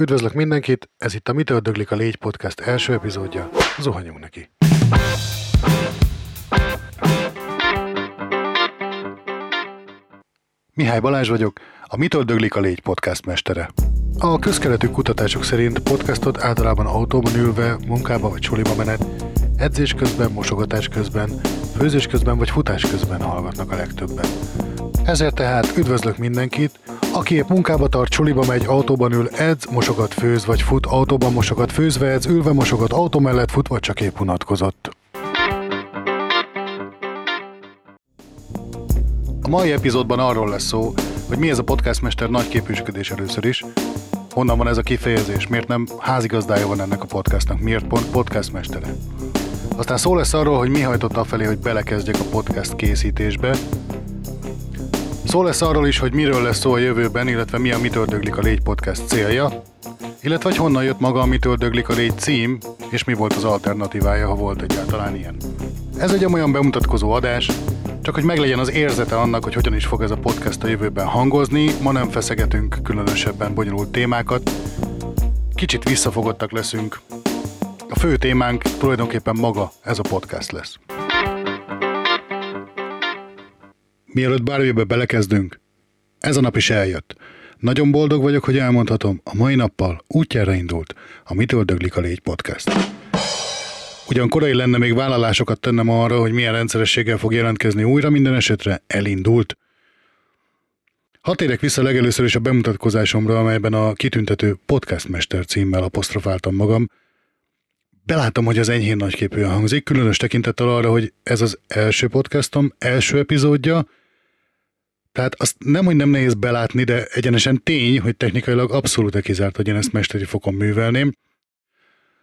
Üdvözlök mindenkit, ez itt a Mitől döglik a légy podcast első epizódja. Zuhanyunk neki! Mihály Balázs vagyok, a Mitől döglik a légy podcast mestere. A közkeletű kutatások szerint podcastot általában autóban ülve, munkába vagy suliba menet, edzés közben, mosogatás közben, főzés közben vagy futás közben hallgatnak a legtöbben. Ezért tehát üdvözlök mindenkit, aki épp munkába tart, suliba megy, autóban ül, edz, mosogat, főz, vagy fut, autóban mosogat, főzve edz, ülve mosogat, autó mellett fut, vagy csak épp unatkozott. A mai epizódban arról lesz szó, hogy mi ez a podcastmester nagy képűsködés először is, honnan van ez a kifejezés, miért nem házigazdája van ennek a podcastnak, miért pont podcastmestere. Aztán szó lesz arról, hogy mi hajtott felé, hogy belekezdjek a podcast készítésbe, Szó lesz arról is, hogy miről lesz szó a jövőben, illetve mi a Mitől döglik a légy podcast célja, illetve hogy honnan jött maga a Mitől döglik a légy cím, és mi volt az alternatívája, ha volt egyáltalán ilyen. Ez egy olyan bemutatkozó adás, csak hogy meglegyen az érzete annak, hogy hogyan is fog ez a podcast a jövőben hangozni, ma nem feszegetünk különösebben bonyolult témákat, kicsit visszafogottak leszünk. A fő témánk tulajdonképpen maga ez a podcast lesz. Mielőtt bármibe belekezdünk, ez a nap is eljött. Nagyon boldog vagyok, hogy elmondhatom, a mai nappal útjára indult a Mitől döglik a légy podcast. Ugyan korai lenne még vállalásokat tennem arra, hogy milyen rendszerességgel fog jelentkezni újra, minden esetre elindult. Hadd érek vissza legelőször is a bemutatkozásomra, amelyben a kitüntető podcastmester címmel apostrofáltam magam. Belátom, hogy az enyhén nagyképűen hangzik, különös tekintettel arra, hogy ez az első podcastom, első epizódja, tehát azt nem, hogy nem nehéz belátni, de egyenesen tény, hogy technikailag abszolút kizárt, hogy én ezt mesteri fokon művelném.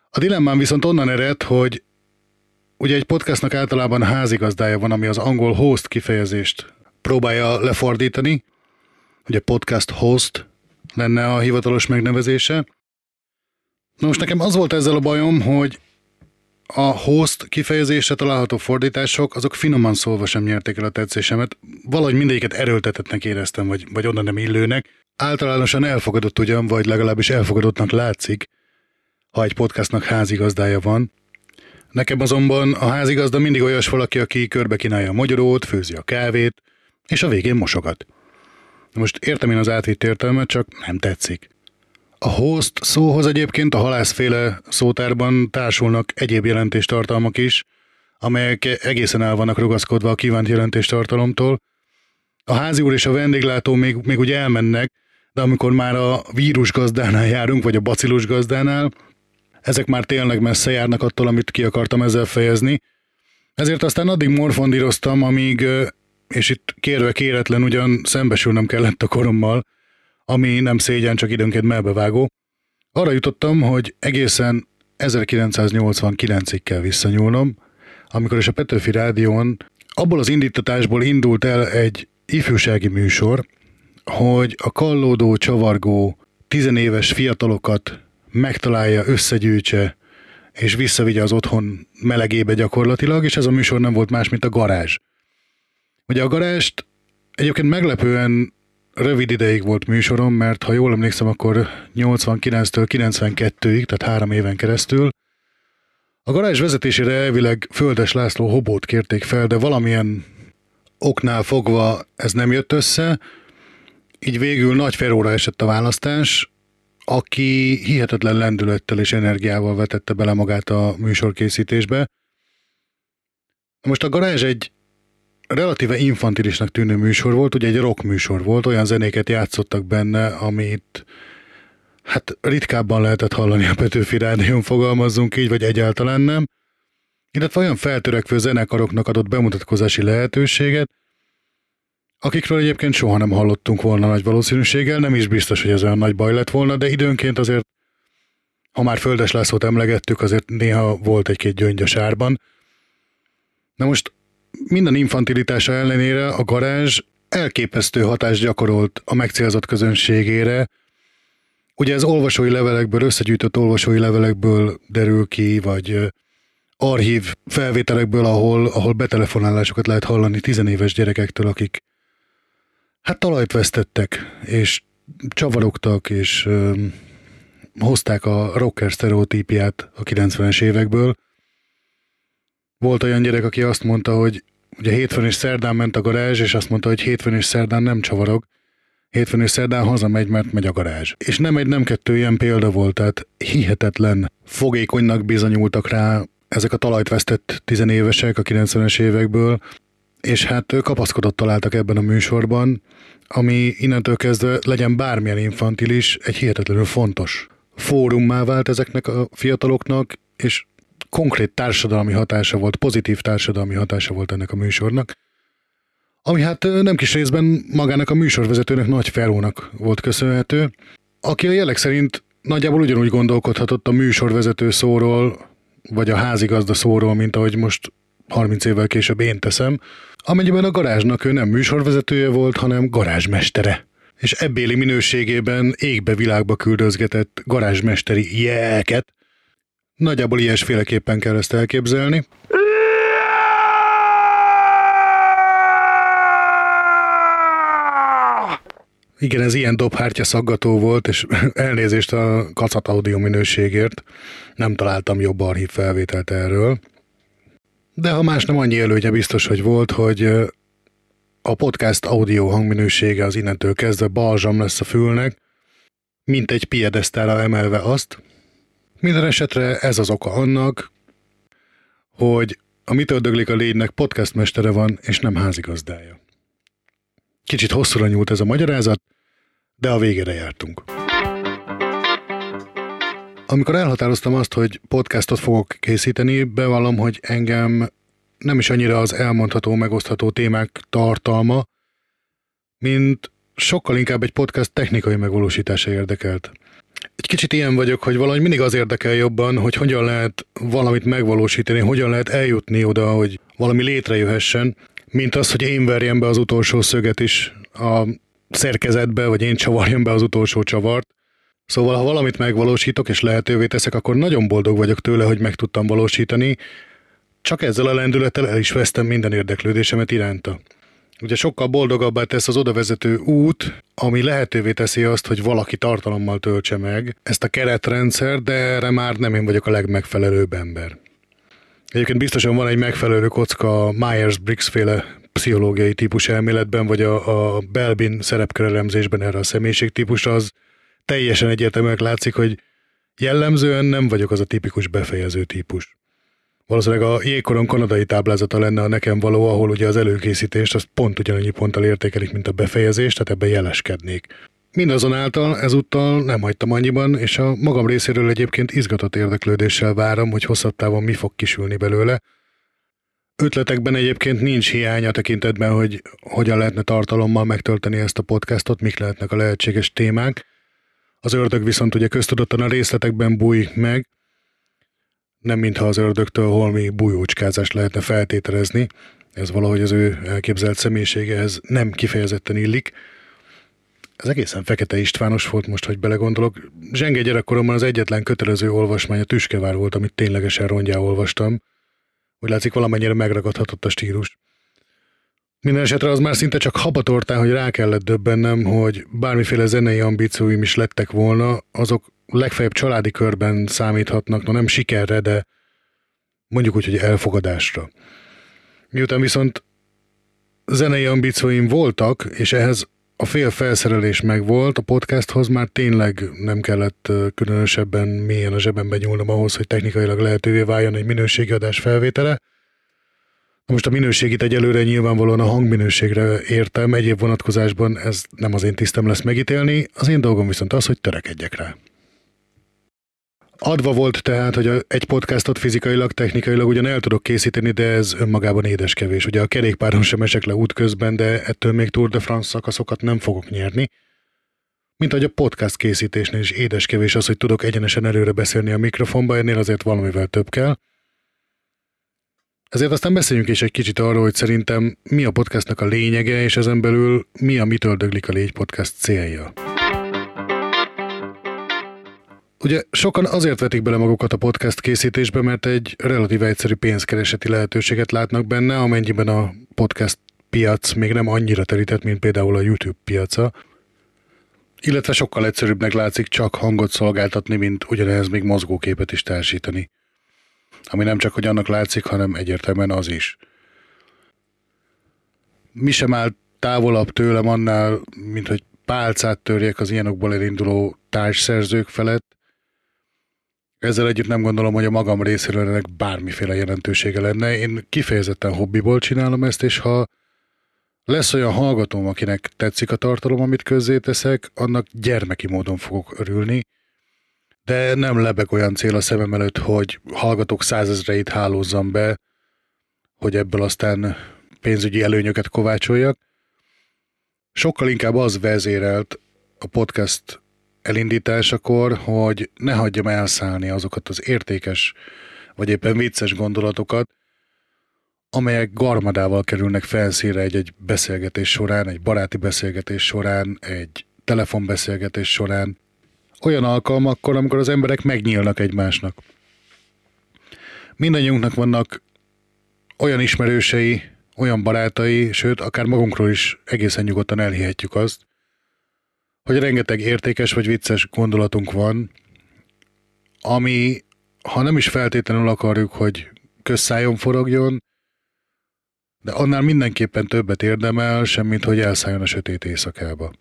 A dilemmám viszont onnan ered, hogy ugye egy podcastnak általában házigazdája van, ami az angol host kifejezést próbálja lefordítani. Ugye podcast host lenne a hivatalos megnevezése. Na most nekem az volt ezzel a bajom, hogy a host kifejezésre található fordítások, azok finoman szólva sem nyerték el a tetszésemet. Valahogy mindegyiket erőltetetnek éreztem, vagy, vagy onnan nem illőnek. Általánosan elfogadott ugyan, vagy legalábbis elfogadottnak látszik, ha egy podcastnak házigazdája van. Nekem azonban a házigazda mindig olyas valaki, aki körbe kínálja a magyarót, főzi a kávét, és a végén mosogat. Most értem én az átvitt értelmet, csak nem tetszik. A host szóhoz egyébként a halászféle szótárban társulnak egyéb jelentéstartalmak is, amelyek egészen el vannak rugaszkodva a kívánt jelentéstartalomtól. A házi úr és a vendéglátó még, még ugye elmennek, de amikor már a vírusgazdánál járunk, vagy a bacillus gazdánál, ezek már tényleg messze járnak attól, amit ki akartam ezzel fejezni. Ezért aztán addig morfondíroztam, amíg, és itt kérve kéretlen ugyan szembesülnem kellett a korommal, ami nem szégyen, csak időnként melbevágó. Arra jutottam, hogy egészen 1989-ig kell visszanyúlnom, amikor is a Petőfi Rádión abból az indítatásból indult el egy ifjúsági műsor, hogy a kallódó, csavargó, tizenéves fiatalokat megtalálja, összegyűjtse, és visszavigye az otthon melegébe gyakorlatilag, és ez a műsor nem volt más, mint a garázs. Ugye a garázst egyébként meglepően rövid ideig volt műsorom, mert ha jól emlékszem, akkor 89-től 92-ig, tehát három éven keresztül. A garázs vezetésére elvileg Földes László Hobót kérték fel, de valamilyen oknál fogva ez nem jött össze, így végül Nagy Feróra esett a választás, aki hihetetlen lendülettel és energiával vetette bele magát a műsorkészítésbe. Most a garázs egy relatíve infantilisnak tűnő műsor volt, ugye egy rock műsor volt, olyan zenéket játszottak benne, amit hát ritkábban lehetett hallani a Petőfi Rádión, fogalmazzunk így, vagy egyáltalán nem, illetve olyan feltörekvő zenekaroknak adott bemutatkozási lehetőséget, akikről egyébként soha nem hallottunk volna nagy valószínűséggel, nem is biztos, hogy ez olyan nagy baj lett volna, de időnként azért, ha már Földes Lászlót emlegettük, azért néha volt egy-két gyöngyös árban. Na most minden infantilitása ellenére a garázs elképesztő hatást gyakorolt a megcélzott közönségére. Ugye ez olvasói levelekből, összegyűjtött olvasói levelekből derül ki, vagy archív felvételekből, ahol, ahol betelefonálásokat lehet hallani tizenéves gyerekektől, akik hát talajt vesztettek, és csavarogtak, és hozták a rocker sztereotípiát a 90-es évekből. Volt olyan gyerek, aki azt mondta, hogy ugye hétfőn és szerdán ment a garázs, és azt mondta, hogy hétfőn és szerdán nem csavarog, hétfőn és szerdán hazamegy, mert megy a garázs. És nem egy, nem kettő ilyen példa volt, tehát hihetetlen fogékonynak bizonyultak rá ezek a talajt vesztett tizenévesek a 90-es évekből, és hát kapaszkodott találtak ebben a műsorban, ami innentől kezdve legyen bármilyen infantilis, egy hihetetlenül fontos fórummá vált ezeknek a fiataloknak, és konkrét társadalmi hatása volt, pozitív társadalmi hatása volt ennek a műsornak, ami hát nem kis részben magának a műsorvezetőnek Nagy Ferónak volt köszönhető, aki a jelek szerint nagyjából ugyanúgy gondolkodhatott a műsorvezető szóról, vagy a házigazda szóról, mint ahogy most 30 évvel később én teszem, amennyiben a garázsnak ő nem műsorvezetője volt, hanem garázsmestere. És ebbéli minőségében égbe világba küldözgetett garázsmesteri jelket. Nagyjából ilyesféleképpen kell ezt elképzelni. Igen, ez ilyen dobhártya szaggató volt, és elnézést a kacat audio minőségért. Nem találtam jobb archív felvételt erről. De ha más nem annyi előnye biztos, hogy volt, hogy a podcast audio hangminősége az innentől kezdve balzsam lesz a fülnek, mint egy piedesztára emelve azt. Minden esetre ez az oka annak, hogy a Mitől döglik a légynek podcastmestere van, és nem házigazdája. Kicsit hosszúra nyúlt ez a magyarázat, de a végére jártunk. Amikor elhatároztam azt, hogy podcastot fogok készíteni, bevallom, hogy engem nem is annyira az elmondható, megosztható témák tartalma, mint sokkal inkább egy podcast technikai megvalósítása érdekelt. Egy kicsit ilyen vagyok, hogy valahogy mindig az érdekel jobban, hogy hogyan lehet valamit megvalósítani, hogyan lehet eljutni oda, hogy valami létrejöhessen, mint az, hogy én verjem be az utolsó szöget is a szerkezetbe, vagy én csavarjam be az utolsó csavart. Szóval, ha valamit megvalósítok és lehetővé teszek, akkor nagyon boldog vagyok tőle, hogy meg tudtam valósítani, csak ezzel a lendülettel el is vesztem minden érdeklődésemet iránta. Ugye sokkal boldogabbá tesz az odavezető út, ami lehetővé teszi azt, hogy valaki tartalommal töltse meg ezt a keretrendszer, de erre már nem én vagyok a legmegfelelőbb ember. Egyébként biztosan van egy megfelelő kocka Myers-Briggs féle pszichológiai típus elméletben, vagy a, a Belbin szerepkörelemzésben erre a személyiségtípusra, az teljesen egyértelműen látszik, hogy jellemzően nem vagyok az a tipikus befejező típus. Valószínűleg a jégkoron kanadai táblázata lenne a nekem való, ahol ugye az előkészítést azt pont ugyanannyi ponttal értékelik, mint a befejezést, tehát ebben jeleskednék. Mindazonáltal ezúttal nem hagytam annyiban, és a magam részéről egyébként izgatott érdeklődéssel várom, hogy hosszabb távon mi fog kisülni belőle. Ötletekben egyébként nincs hiánya tekintetben, hogy hogyan lehetne tartalommal megtölteni ezt a podcastot, mik lehetnek a lehetséges témák. Az ördög viszont ugye köztudottan a részletekben bújik meg, nem mintha az ördögtől holmi bújócskázást lehetne feltételezni, ez valahogy az ő elképzelt személyiségehez nem kifejezetten illik. Ez egészen Fekete Istvános volt most, hogy belegondolok. Zsenge gyerekkoromban az egyetlen kötelező olvasmány a Tüskevár volt, amit ténylegesen rongyá olvastam. Úgy látszik, valamennyire megragadhatott a stílus. Minden esetre az már szinte csak habatortán, hogy rá kellett döbbennem, hogy bármiféle zenei ambícióim is lettek volna, azok legfeljebb családi körben számíthatnak, no nem sikerre, de mondjuk úgy, hogy elfogadásra. Miután viszont zenei ambícióim voltak, és ehhez a fél felszerelés megvolt, a podcasthoz már tényleg nem kellett különösebben mélyen a zsebembe nyúlnom ahhoz, hogy technikailag lehetővé váljon egy minőségi adás felvétele. Most a minőségit egyelőre nyilvánvalóan a hangminőségre értem, egyéb vonatkozásban ez nem az én tisztem lesz megítélni, az én dolgom viszont az, hogy törekedjek rá. Adva volt tehát, hogy egy podcastot fizikailag, technikailag ugyan el tudok készíteni, de ez önmagában édeskevés. Ugye a kerékpáron sem esek le útközben, de ettől még Tour de France szakaszokat nem fogok nyerni. Mint ahogy a podcast készítésnél is édeskevés az, hogy tudok egyenesen előre beszélni a mikrofonba, ennél azért valamivel több kell. Ezért aztán beszéljünk is egy kicsit arról, hogy szerintem mi a podcastnak a lényege, és ezen belül mi a Mitől döglik a légy podcast célja. Ugye sokan azért vetik bele magukat a podcast készítésbe, mert egy relatív egyszerű pénzkereseti lehetőséget látnak benne, amennyiben a podcast piac még nem annyira terített, mint például a YouTube piaca. illetve sokkal egyszerűbbnek látszik csak hangot szolgáltatni, mint ugyanehhez még mozgóképet is társítani. Ami nem csak, hogy annak látszik, hanem egyértelműen az is. Mi sem áll távolabb tőlem annál, mint hogy pálcát törjek az ilyenokból elinduló társszerzők felett. Ezzel együtt nem gondolom, hogy a magam részéről ennek bármiféle jelentősége lenne. Én kifejezetten hobbiból csinálom ezt, és ha lesz olyan hallgatóm, akinek tetszik a tartalom, amit közzéteszek, annak gyermeki módon fogok örülni, de nem lebeg olyan cél a szemem előtt, hogy hallgatók százezreit hálózzam be, hogy ebből aztán pénzügyi előnyöket kovácsoljak. Sokkal inkább az vezérelt a podcast elindításakor, hogy ne hagyjam elszállni azokat az értékes, vagy éppen vicces gondolatokat, amelyek garmadával kerülnek felszíre egy-egy beszélgetés során, egy baráti beszélgetés során, egy telefonbeszélgetés során, olyan alkalmakkor, amikor az emberek megnyílnak egymásnak. Mindannyiunknak vannak olyan ismerősei, olyan barátai, sőt, akár magunkról is egészen nyugodtan elhihetjük azt, hogy rengeteg értékes vagy vicces gondolatunk van, ami, ha nem is feltétlenül akarjuk, hogy közszájon forogjon, de annál mindenképpen többet érdemel, semmit, hogy elszálljon a sötét éjszakába.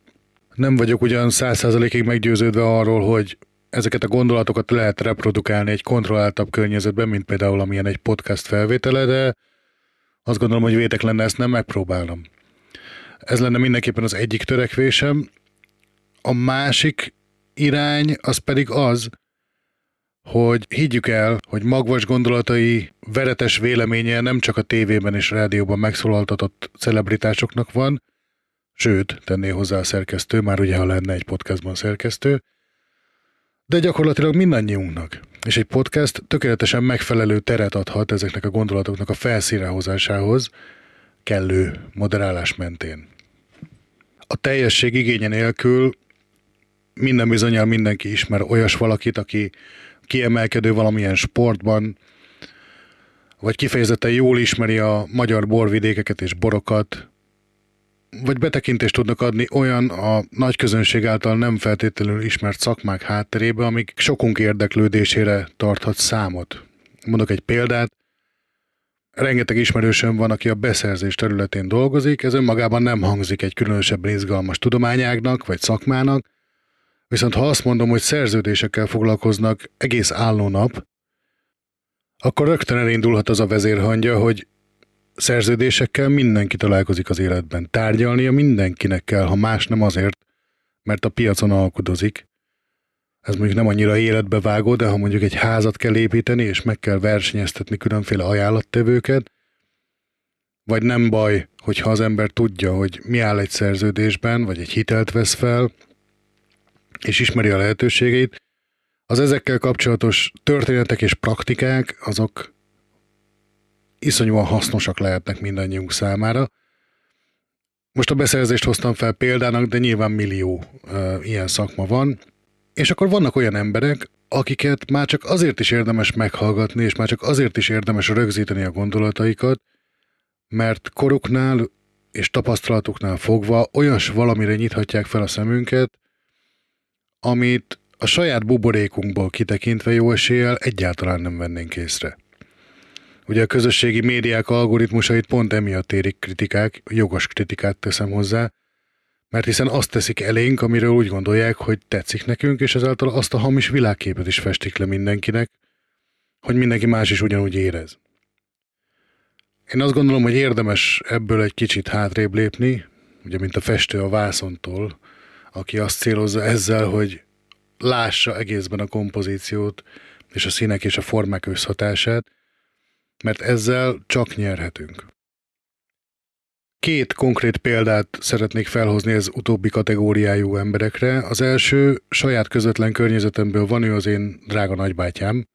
Nem vagyok ugyan száz százalékig meggyőződve arról, hogy ezeket a gondolatokat lehet reprodukálni egy kontrolláltabb környezetben, mint például amilyen egy podcast felvétele, de azt gondolom, hogy vétek lenne ezt nem megpróbálnom. Ez lenne mindenképpen az egyik törekvésem. A másik irány az pedig az, hogy higgyük el, hogy magvas gondolatai, veretes véleménye nem csak a tévében és rádióban megszólaltatott celebritásoknak van, sőt, tenné hozzá a szerkesztő, már ugye, ha lenne egy podcastban szerkesztő, de gyakorlatilag mindannyiunknak. És egy podcast tökéletesen megfelelő teret adhat ezeknek a gondolatoknak a hozásához, kellő moderálás mentén. A teljesség igénye nélkül minden bizonyal mindenki ismer olyas valakit, aki kiemelkedő valamilyen sportban, vagy kifejezetten jól ismeri a magyar borvidékeket és borokat, vagy betekintést tudnak adni olyan a nagy közönség által nem feltétlenül ismert szakmák hátterébe, amik sokunk érdeklődésére tarthat számot. Mondok egy példát, rengeteg ismerősöm van, aki a beszerzés területén dolgozik, ez önmagában nem hangzik egy különösebben izgalmas tudományágnak vagy szakmának, viszont ha azt mondom, hogy szerződésekkel foglalkoznak egész álló nap, akkor rögtön elindulhat az a vezérhangja, hogy szerződésekkel mindenki találkozik az életben. Tárgyalnia mindenkinek kell, ha más nem azért, mert a piacon alkudozik. Ez mondjuk nem annyira életbe vágó, de ha mondjuk egy házat kell építeni, és meg kell versenyeztetni különféle ajánlattevőket, vagy nem baj, hogyha az ember tudja, hogy mi áll egy szerződésben, vagy egy hitelt vesz fel, és ismeri a lehetőségeit, az ezekkel kapcsolatos történetek és praktikák, azok iszonyúan hasznosak lehetnek mindannyiunk számára. Most a beszerzést hoztam fel példának, de nyilván millió uh, ilyen szakma van. És akkor vannak olyan emberek, akiket már csak azért is érdemes meghallgatni, és már csak azért is érdemes rögzíteni a gondolataikat, mert koruknál és tapasztalatuknál fogva olyas valamire nyithatják fel a szemünket, amit a saját buborékunkból kitekintve jó eséllyel egyáltalán nem vennénk észre. Ugye a közösségi médiák algoritmusait pont emiatt érik kritikák, jogos kritikát teszem hozzá, mert hiszen azt teszik elénk, amiről úgy gondolják, hogy tetszik nekünk, és ezáltal azt a hamis világképet is festik le mindenkinek, hogy mindenki más is ugyanúgy érez. Én azt gondolom, hogy érdemes ebből egy kicsit hátrébb lépni, ugye mint a festő a vászontól, aki azt célozza ezzel, hogy lássa egészben a kompozíciót és a színek és a formák összhatását, mert ezzel csak nyerhetünk. Két konkrét példát szeretnék felhozni ez utóbbi kategóriájú emberekre. Az első saját közvetlen környezetemből van ő az én drága nagybátyám,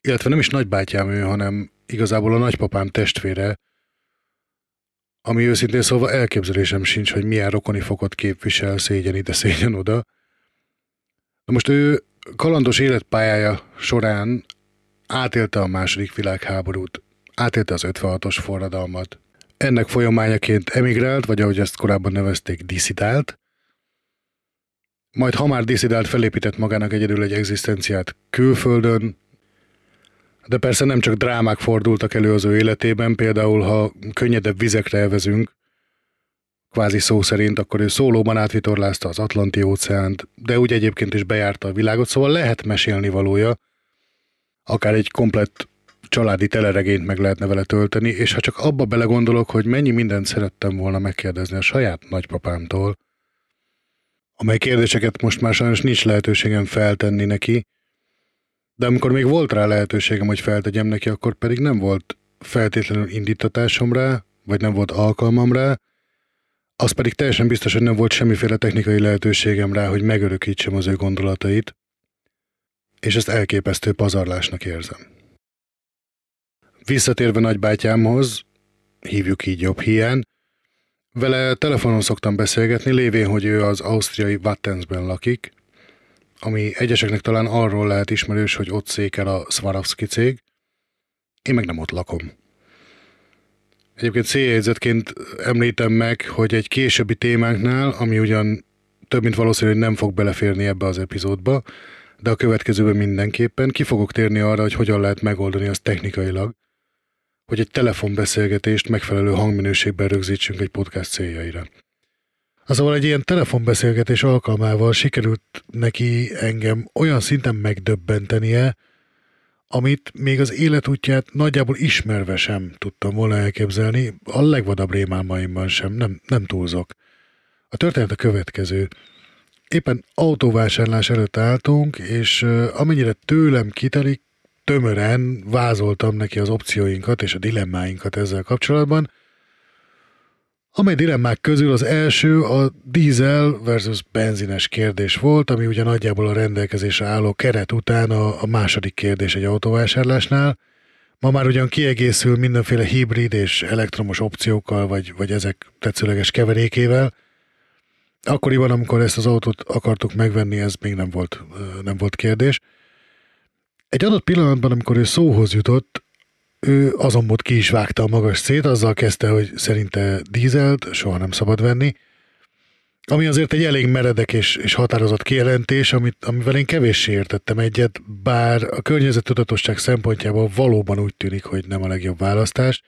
illetve nem is nagybátyám ő, hanem igazából a nagypapám testvére, ami őszintén szóval elképzelésem sincs, hogy milyen rokoni fokot képvisel szégyen ide, szégyen oda. Na most ő kalandos életpályája során átélte a második világháborút, átélte az 56-os forradalmat. Ennek folyamányaként emigrált, vagy ahogy ezt korábban nevezték, diszidált, Majd ha már diszidált felépített magának egyedül egy egzisztenciát külföldön, de persze nem csak drámák fordultak elő az ő életében, például ha könnyedebb vizekre elvezünk, kvázi szó szerint, akkor ő szólóban átvitorlázta az Atlanti óceánt, de úgy egyébként is bejárta a világot, szóval lehet mesélni valója, akár egy komplett családi teleregényt meg lehetne vele tölteni, és ha csak abba belegondolok, hogy mennyi mindent szerettem volna megkérdezni a saját nagypapámtól, amely kérdéseket most már sajnos nincs lehetőségem feltenni neki, de amikor még volt rá lehetőségem, hogy feltegyem neki, akkor pedig nem volt feltétlenül indítatásom rá, vagy nem volt alkalmam rá, az pedig teljesen biztos, hogy nem volt semmiféle technikai lehetőségem rá, hogy megörökítsem az ő gondolatait, és ezt elképesztő pazarlásnak érzem. Visszatérve nagybátyámhoz, hívjuk így jobb hiány, vele telefonon szoktam beszélgetni, lévén, hogy ő az ausztriai Wattensben lakik, ami egyeseknek talán arról lehet ismerős, hogy ott székel a Swarovski cég. Én meg nem ott lakom. Egyébként céljegyzetként említem meg, hogy egy későbbi témánknál, ami ugyan több mint valószínű, hogy nem fog beleférni ebbe az epizódba, de a következőben mindenképpen ki fogok térni arra, hogy hogyan lehet megoldani azt technikailag, hogy egy telefonbeszélgetést megfelelő hangminőségben rögzítsünk egy podcast céljaira. Azonban egy ilyen telefonbeszélgetés alkalmával sikerült neki engem olyan szinten megdöbbentenie, amit még az életútját nagyjából ismerve sem tudtam volna elképzelni, a legvadabb rémálmaimban sem, nem, nem túlzok. A történet a következő. Éppen autóvásárlás előtt álltunk, és amennyire tőlem kitelik, tömören vázoltam neki az opcióinkat és a dilemmáinkat ezzel kapcsolatban, amely dilemmák közül az első a dízel versus benzines kérdés volt, ami ugye nagyjából a rendelkezésre álló keret után a, a második kérdés egy autóvásárlásnál. Ma már ugyan kiegészül mindenféle hibrid és elektromos opciókkal, vagy, vagy ezek tetszőleges keverékével. Akkoriban, amikor ezt az autót akartuk megvenni, ez még nem volt, nem volt kérdés. Egy adott pillanatban, amikor ő szóhoz jutott, ő azon volt ki is vágta a magas szét, azzal kezdte, hogy szerinte dízelt soha nem szabad venni, ami azért egy elég meredek és, és határozott kijelentés, amit, amivel én kevéssé értettem egyet, bár a környezettudatosság szempontjából valóban úgy tűnik, hogy nem a legjobb választás,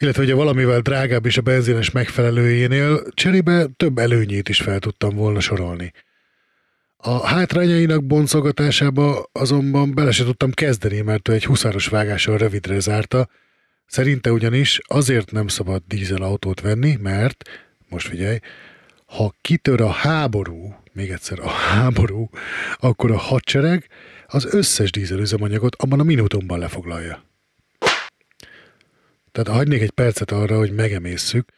illetve ugye valamivel drágább is a benzines megfelelőjénél, cserébe több előnyét is fel tudtam volna sorolni. A hátrányainak boncogatásába azonban bele se tudtam kezdeni, mert ő egy huszáros vágással rövidre zárta. Szerinte ugyanis azért nem szabad dízelautót venni, mert, most figyelj, ha kitör a háború, még egyszer a háború, akkor a hadsereg az összes dízelüzemanyagot abban a minutumban lefoglalja. Tehát hagynék egy percet arra, hogy megemészszük,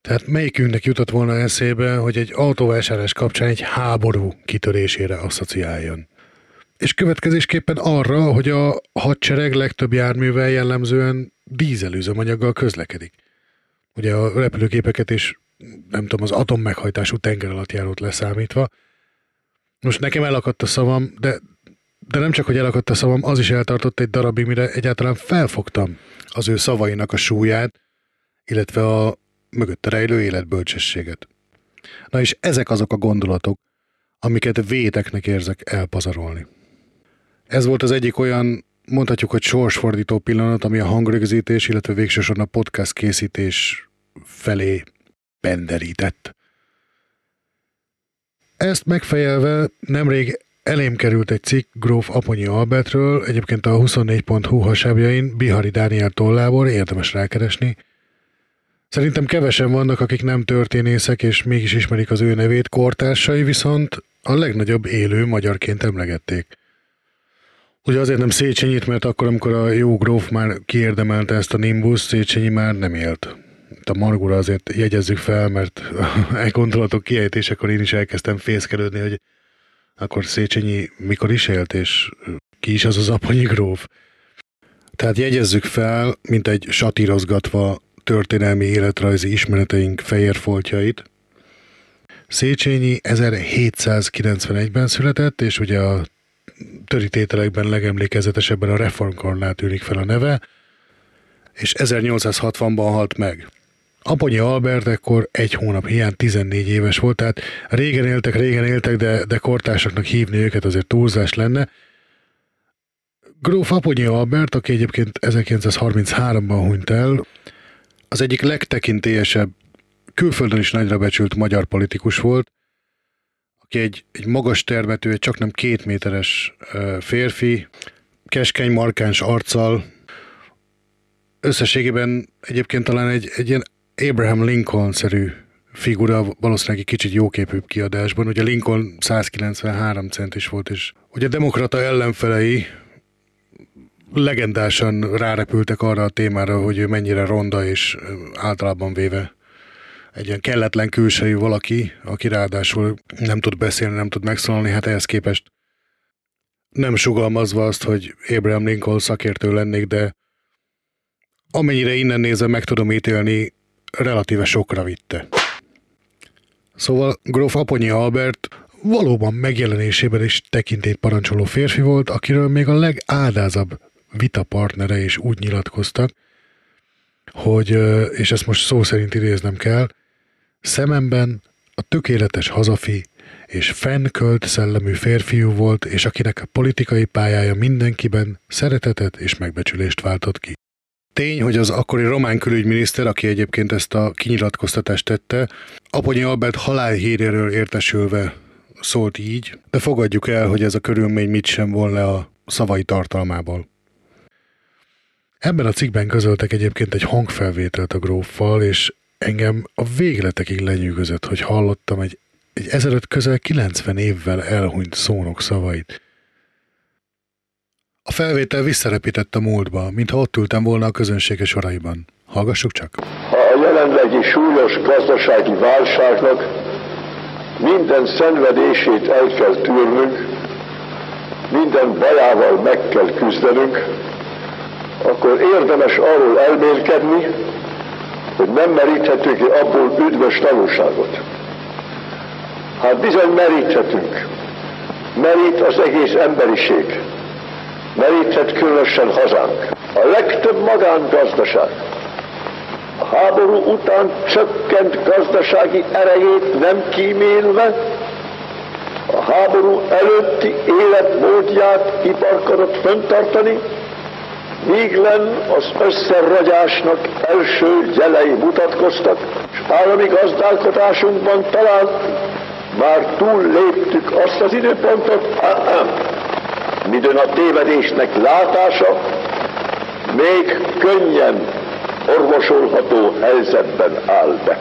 tehát melyikünknek jutott volna eszébe, hogy egy autóvásárlás kapcsán egy háború kitörésére asszociáljon? És következésképpen arra, hogy a hadsereg legtöbb járművel jellemzően dízelüzemanyaggal közlekedik. Ugye a repülőgépeket is, nem tudom, az atommeghajtású tenger alatt járót leszámítva. Most nekem elakadt a szavam, de, de nem csak, hogy elakadt a szavam, az is eltartott egy darabig, mire egyáltalán felfogtam az ő szavainak a súlyát, illetve a, mögötte rejlő életbölcsességet. Na és ezek azok a gondolatok, amiket védeknek érzek elpazarolni. Ez volt az egyik olyan, mondhatjuk, hogy sorsfordító pillanat, ami a hangrögzítés, illetve végsősorban a podcast készítés felé benderített. Ezt megfejelve nemrég elém került egy cikk Gróf Aponyi Albertről, egyébként a 24.hu hasábjain Bihari Dániel tollából, érdemes rákeresni, Szerintem kevesen vannak, akik nem történészek, és mégis ismerik az ő nevét, kortársai viszont a legnagyobb élő magyarként emlegették. Ugye azért nem Széchenyit, mert akkor, amikor a jó gróf már kiérdemelte ezt a Nimbus, Széchenyi már nem élt. Itt a Margura azért jegyezzük fel, mert e gondolatok kiejtésekor én is elkezdtem fészkelődni, hogy akkor Széchenyi mikor is élt, és ki is az az aponyi gróf. Tehát jegyezzük fel, mint egy satírozgatva történelmi életrajzi ismereteink fehér foltjait. Széchenyi 1791-ben született, és ugye a törítételekben legemlékezetesebben a reformkornál tűnik fel a neve, és 1860-ban halt meg. Aponyi Albert ekkor egy hónap hiány 14 éves volt, tehát régen éltek, régen éltek, de, de kortársaknak hívni őket azért túlzás lenne. Gróf Aponyi Albert, aki egyébként 1933-ban hunyt el, az egyik legtekintélyesebb, külföldön is nagyra becsült magyar politikus volt, aki egy, egy magas termető, egy csak nem két méteres férfi, keskeny, markáns arccal, összességében egyébként talán egy, egy ilyen Abraham Lincoln-szerű figura, valószínűleg egy kicsit jóképűbb kiadásban. Ugye Lincoln 193 centis volt, és ugye a demokrata ellenfelei legendásan rárepültek arra a témára, hogy ő mennyire ronda, és általában véve egy ilyen kelletlen külsejű valaki, aki ráadásul nem tud beszélni, nem tud megszólalni, hát ehhez képest nem sugalmazva azt, hogy Abraham Lincoln szakértő lennék, de amennyire innen nézve meg tudom ítélni, relatíve sokra vitte. Szóval Gróf Aponyi Albert valóban megjelenésében is tekintét parancsoló férfi volt, akiről még a legádázabb vitapartnere is úgy nyilatkoztak, hogy, és ezt most szó szerint idéznem kell, szememben a tökéletes hazafi és fennkölt szellemű férfiú volt, és akinek a politikai pályája mindenkiben szeretetet és megbecsülést váltott ki. Tény, hogy az akkori román külügyminiszter, aki egyébként ezt a kinyilatkoztatást tette, Aponyi Albert halálhíréről értesülve szólt így, de fogadjuk el, hogy ez a körülmény mit sem von a szavai tartalmából. Ebben a cikkben közöltek egyébként egy hangfelvételt a gróffal, és engem a végletekig lenyűgözött, hogy hallottam egy, egy ezelőtt közel 90 évvel elhunyt szónok szavait. Felvétel visszarepített a múltba, mintha ott ültem volna a közönséges soraiban. Hallgassuk csak! A jelenlegi súlyos gazdasági válságnak minden szenvedését el kell tűrnünk, minden bajával meg kell küzdenünk, akkor érdemes arról elmélkedni, hogy nem meríthetünk ki abból üdvös tanulságot. Hát bizony meríthetünk. Merít az egész emberiség merített különösen hazánk. A legtöbb magángazdaság. A háború után csökkent gazdasági erejét nem kímélve, a háború előtti életmódját iparkodott míg len az összeragyásnak első jelei mutatkoztak, és állami gazdálkodásunkban talán már túl léptük azt az időpontot, midőn a tévedésnek látása még könnyen orvosolható helyzetben áll be.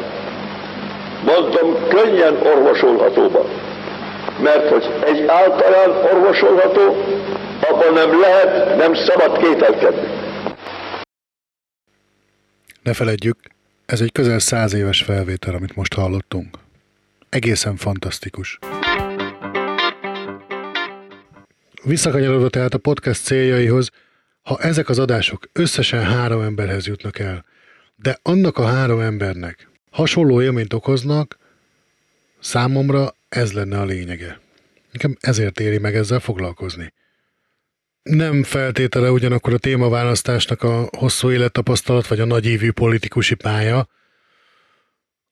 Mondom, könnyen orvosolhatóban, mert hogy egy általán orvosolható, abban nem lehet, nem szabad kételkedni. Ne feledjük, ez egy közel száz éves felvétel, amit most hallottunk. Egészen fantasztikus. Visszakanyarodva tehát a podcast céljaihoz, ha ezek az adások összesen három emberhez jutnak el, de annak a három embernek hasonló élményt okoznak, számomra ez lenne a lényege. Nekem ezért éri meg ezzel foglalkozni. Nem feltétele ugyanakkor a témaválasztásnak a hosszú élettapasztalat vagy a nagyívű politikusi pálya,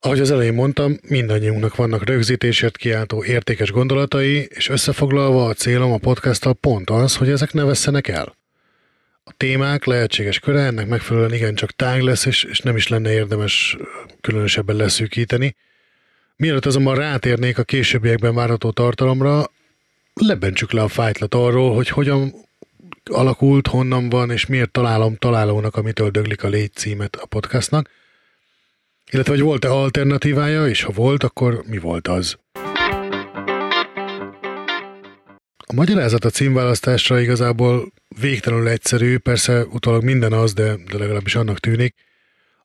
ahogy az elején mondtam, mindannyiunknak vannak rögzítésért kiáltó értékes gondolatai, és összefoglalva a célom a podcasttal pont az, hogy ezek ne vesszenek el. A témák lehetséges köre ennek megfelelően igencsak tág lesz, és, és nem is lenne érdemes különösebben leszűkíteni. Mielőtt azonban rátérnék a későbbiekben várható tartalomra, lebentsük le a fájtlat arról, hogy hogyan alakult, honnan van, és miért találom találónak, amitől döglik a légy címet a podcastnak – illetve, hogy volt-e alternatívája, és ha volt, akkor mi volt az? A magyarázat a címválasztásra igazából végtelenül egyszerű, persze utólag minden az, de, de legalábbis annak tűnik.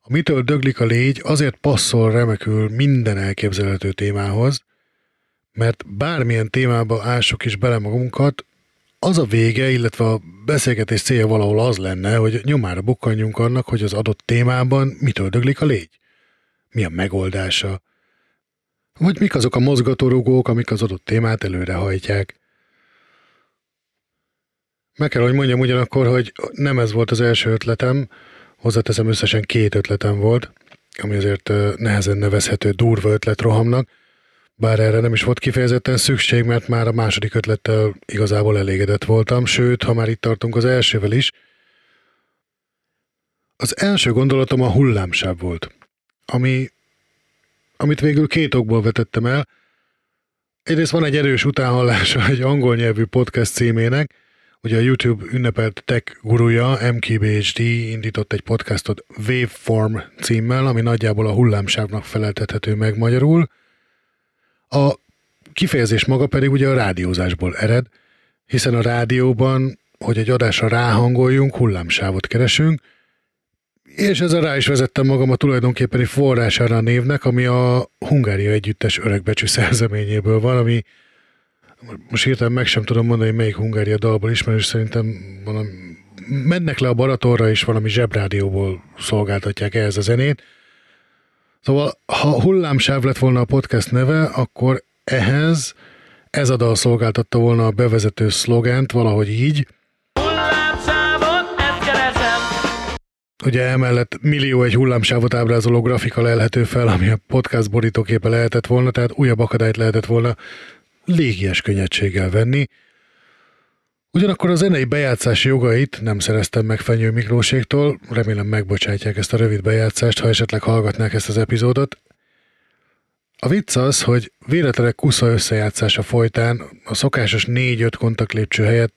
A mitől döglik a légy azért passzol remekül minden elképzelhető témához, mert bármilyen témába ássuk is bele magunkat, az a vége, illetve a beszélgetés célja valahol az lenne, hogy nyomára bukkanjunk annak, hogy az adott témában mitől döglik a légy mi a megoldása, vagy mik azok a mozgatórugók, amik az adott témát előrehajtják. Meg kell, hogy mondjam ugyanakkor, hogy nem ez volt az első ötletem, hozzáteszem összesen két ötletem volt. ami azért nehezen nevezhető durva ötletrohamnak, bár erre nem is volt kifejezetten szükség, mert már a második ötlettel igazából elégedett voltam, sőt, ha már itt tartunk az elsővel is. Az első gondolatom a hullámsáv volt, ami, amit végül két okból vetettem el. Egyrészt van egy erős utánhallása egy angol nyelvű podcast címének, Ugye a YouTube ünnepelt tech gurúja MKBHD indított egy podcastot Waveform címmel, ami nagyjából a hullámsávnak feleltethető meg magyarul. A kifejezés maga pedig ugye a rádiózásból ered, hiszen a rádióban, hogy egy adásra ráhangoljunk, hullámsávot keresünk, és ezzel rá is vezettem magam a tulajdonképpeni forrására a névnek, ami a Hungária Együttes öregbecsű szerzeményéből van, ami most hirtelen meg sem tudom mondani, melyik Hungária dalból ismerős, szerintem valami, mennek le a Baratorra, és valami zsebrádióból szolgáltatják ehhez a zenét. Szóval, ha hullámsáv lett volna a podcast neve, akkor ehhez ez a dal szolgáltatta volna a bevezető szlogent, valahogy így. Ugye emellett millió egy hullámsávot ábrázoló grafika lehető fel, ami a podcast borítóképe lehetett volna, tehát újabb akadályt lehetett volna légies könnyedséggel venni. Ugyanakkor a zenei bejátszási jogait nem szereztem meg Fenyő Miklóségtól, remélem megbocsátják ezt a rövid bejátszást, ha esetleg hallgatnák ezt az epizódot. A vicc az, hogy véletlenek kusza összejátszása folytán a szokásos 4-5 kontaktlépcső helyett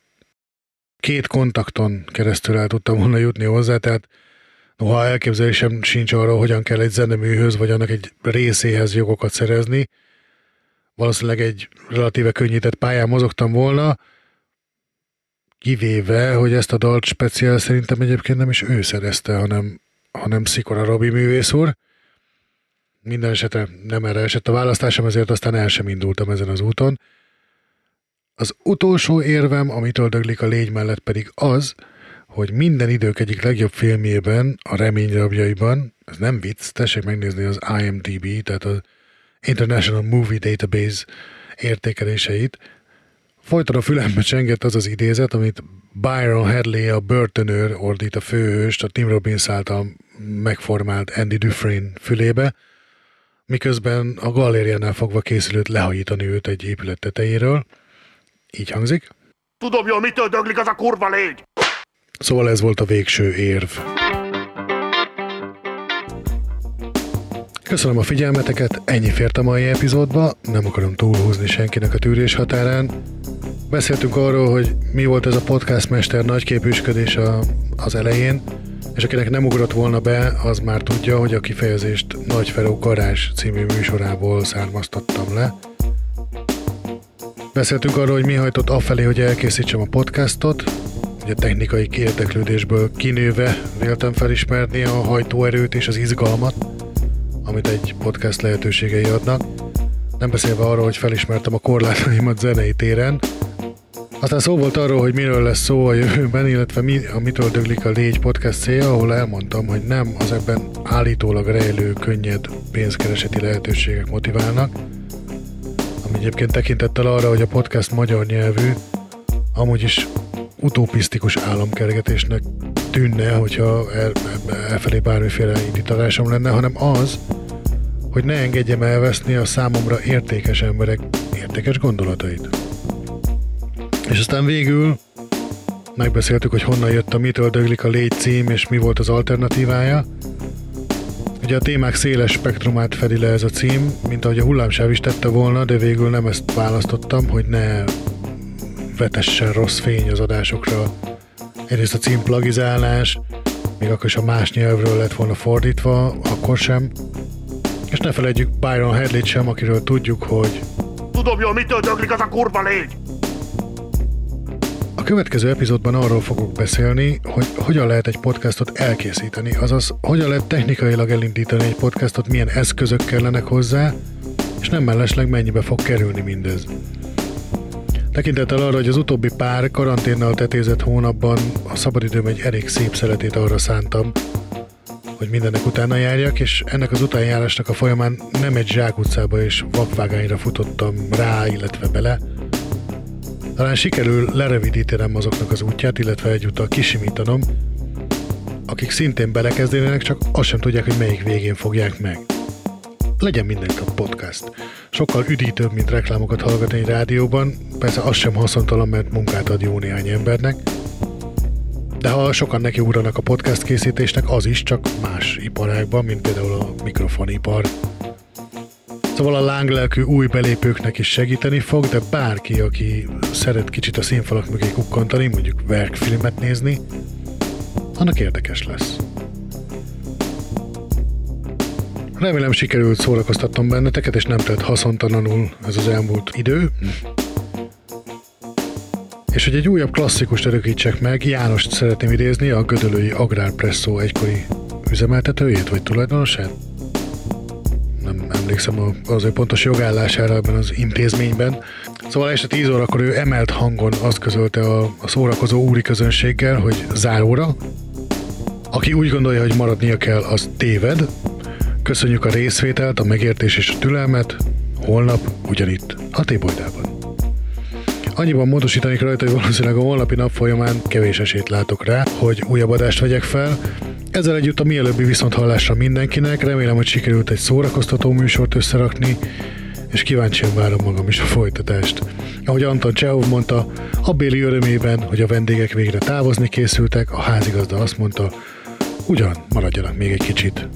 két kontakton keresztül el tudtam volna jutni hozzá, tehát noha elképzelésem sincs arra, hogyan kell egy zeneműhöz vagy annak egy részéhez jogokat szerezni, valószínűleg egy relatíve könnyített pályán mozogtam volna, kivéve, hogy ezt a dalt speciál szerintem egyébként nem is ő szerezte, hanem, hanem Szikora Robi művész úr. Minden esetre nem erre esett a választásom, ezért aztán el sem indultam ezen az úton. Az utolsó érvem, amitől döglik a légy mellett pedig az, hogy minden idők egyik legjobb filmjében, a Reményrabjaiban, ez nem vicc, tessék megnézni az IMDb, tehát az International Movie Database értékeléseit, folyton a fülembe csengett az az idézet, amit Byron Hadley, a börtönőr ordít a főhőst a Tim Robbins által megformált Andy Dufresne fülébe, miközben a galériánál fogva készülőt lehajítani őt egy épület tetejéről. Így hangzik. Tudom jól, mitől döglik az a kurva légy! Szóval ez volt a végső érv. Köszönöm a figyelmeteket, ennyi fért a mai epizódba, nem akarom túlhúzni senkinek a tűrés határán. Beszéltünk arról, hogy mi volt ez a podcastmester nagyképűsködés a, az elején, és akinek nem ugrott volna be, az már tudja, hogy a kifejezést Nagy Feró Garázs című műsorából származtattam le. Beszéltünk arról, hogy mi hajtott afelé, hogy elkészítsem a podcastot, ugye technikai érdeklődésből kinőve véltem felismerni a hajtóerőt és az izgalmat, amit egy podcast lehetőségei adnak. Nem beszélve arról, hogy felismertem a korlátaimat zenei téren. Aztán szó volt arról, hogy miről lesz szó a jövőben, illetve mi, a Mitől döglik a légy podcast célja, ahol elmondtam, hogy nem az ebben állítólag rejlő, könnyed pénzkereseti lehetőségek motiválnak, ami egyébként tekintettel arra, hogy a podcast magyar nyelvű, amúgy is utopisztikus államkergetésnek tűnne, hogyha el, elfelé bármiféle indítatásom lenne, hanem az, hogy ne engedjem elveszni a számomra értékes emberek értékes gondolatait. És aztán végül megbeszéltük, hogy honnan jött a Mitől döglik a légy cím, és mi volt az alternatívája. Ugye a témák széles spektrumát fedi le ez a cím, mint ahogy a hullámsáv is tette volna, de végül nem ezt választottam, hogy ne vetessen rossz fény az adásokra. Egyrészt a cím plagizálás, még akkor is a más nyelvről lett volna fordítva, akkor sem. És ne felejtjük Byron Hadley sem, akiről tudjuk, hogy... Tudom jól, mitől döglik az a kurva légy! A következő epizódban arról fogok beszélni, hogy hogyan lehet egy podcastot elkészíteni, azaz hogyan lehet technikailag elindítani egy podcastot, milyen eszközök kellenek hozzá, és nem mellesleg mennyibe fog kerülni mindez. Tekintettel arra, hogy az utóbbi pár karanténnal tetézett hónapban a szabadidőm egy elég szép szeletét arra szántam, hogy mindennek utána járjak, és ennek az utánjárásnak a folyamán nem egy zsákutcába és vakvágányra futottam rá, illetve bele. Talán sikerül lerövidítenem azoknak az útját, illetve egyúttal kisimítanom, akik szintén belekezdenének, csak azt sem tudják, hogy melyik végén fogják meg. Legyen mindenki podcast. Sokkal üdítőbb, mint reklámokat hallgatni egy rádióban, persze az sem haszontalan, mert munkát ad jó néhány embernek, de ha sokan nekiugranak a podcast készítésnek, az is csak más iparágban, mint például a mikrofonipar. Szóval a lánglelkű új belépőknek is segíteni fog, de bárki, aki szeret kicsit a színfalak mögé kukkantani, mondjuk verkfilmet nézni, annak érdekes lesz. Remélem sikerült szórakoztatnom benneteket, és nem tett haszontalanul ez az elmúlt idő. És hogy egy újabb klasszikust örökítsek meg, Jánost szeretném idézni, a Gödölői Agrárpresszó egykori üzemeltetőjét vagy tulajdonosát. Nem emlékszem az ő pontos jogállására ebben az intézményben. Szóval este 10 órakor ő emelt hangon azt közölte a, a szórakozó úri közönséggel, hogy záróra, aki úgy gondolja, hogy maradnia kell, az téved. Köszönjük a részvételt, a megértés és a türelmet. Holnap ugyanitt, a Tébolydában. Annyiban módosítanék rajta, hogy valószínűleg a holnapi nap folyamán kevés esélyt látok rá, hogy újabb adást vegyek fel. Ezzel együtt a mielőbbi viszonthallásra mindenkinek, remélem, hogy sikerült egy szórakoztató műsort összerakni, és kíváncsian várom magam is a folytatást. Ahogy Anton Csehov mondta, a béli örömében, hogy a vendégek végre távozni készültek, a házigazda azt mondta, ugyan, maradjanak még egy kicsit.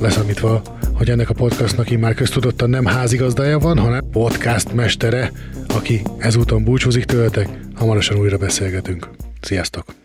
Leszámítva, hogy ennek a podcastnak már köztudottan nem házigazdája van, hanem podcast mestere, aki ezúton búcsúzik tőletek, hamarosan újra beszélgetünk. Sziasztok!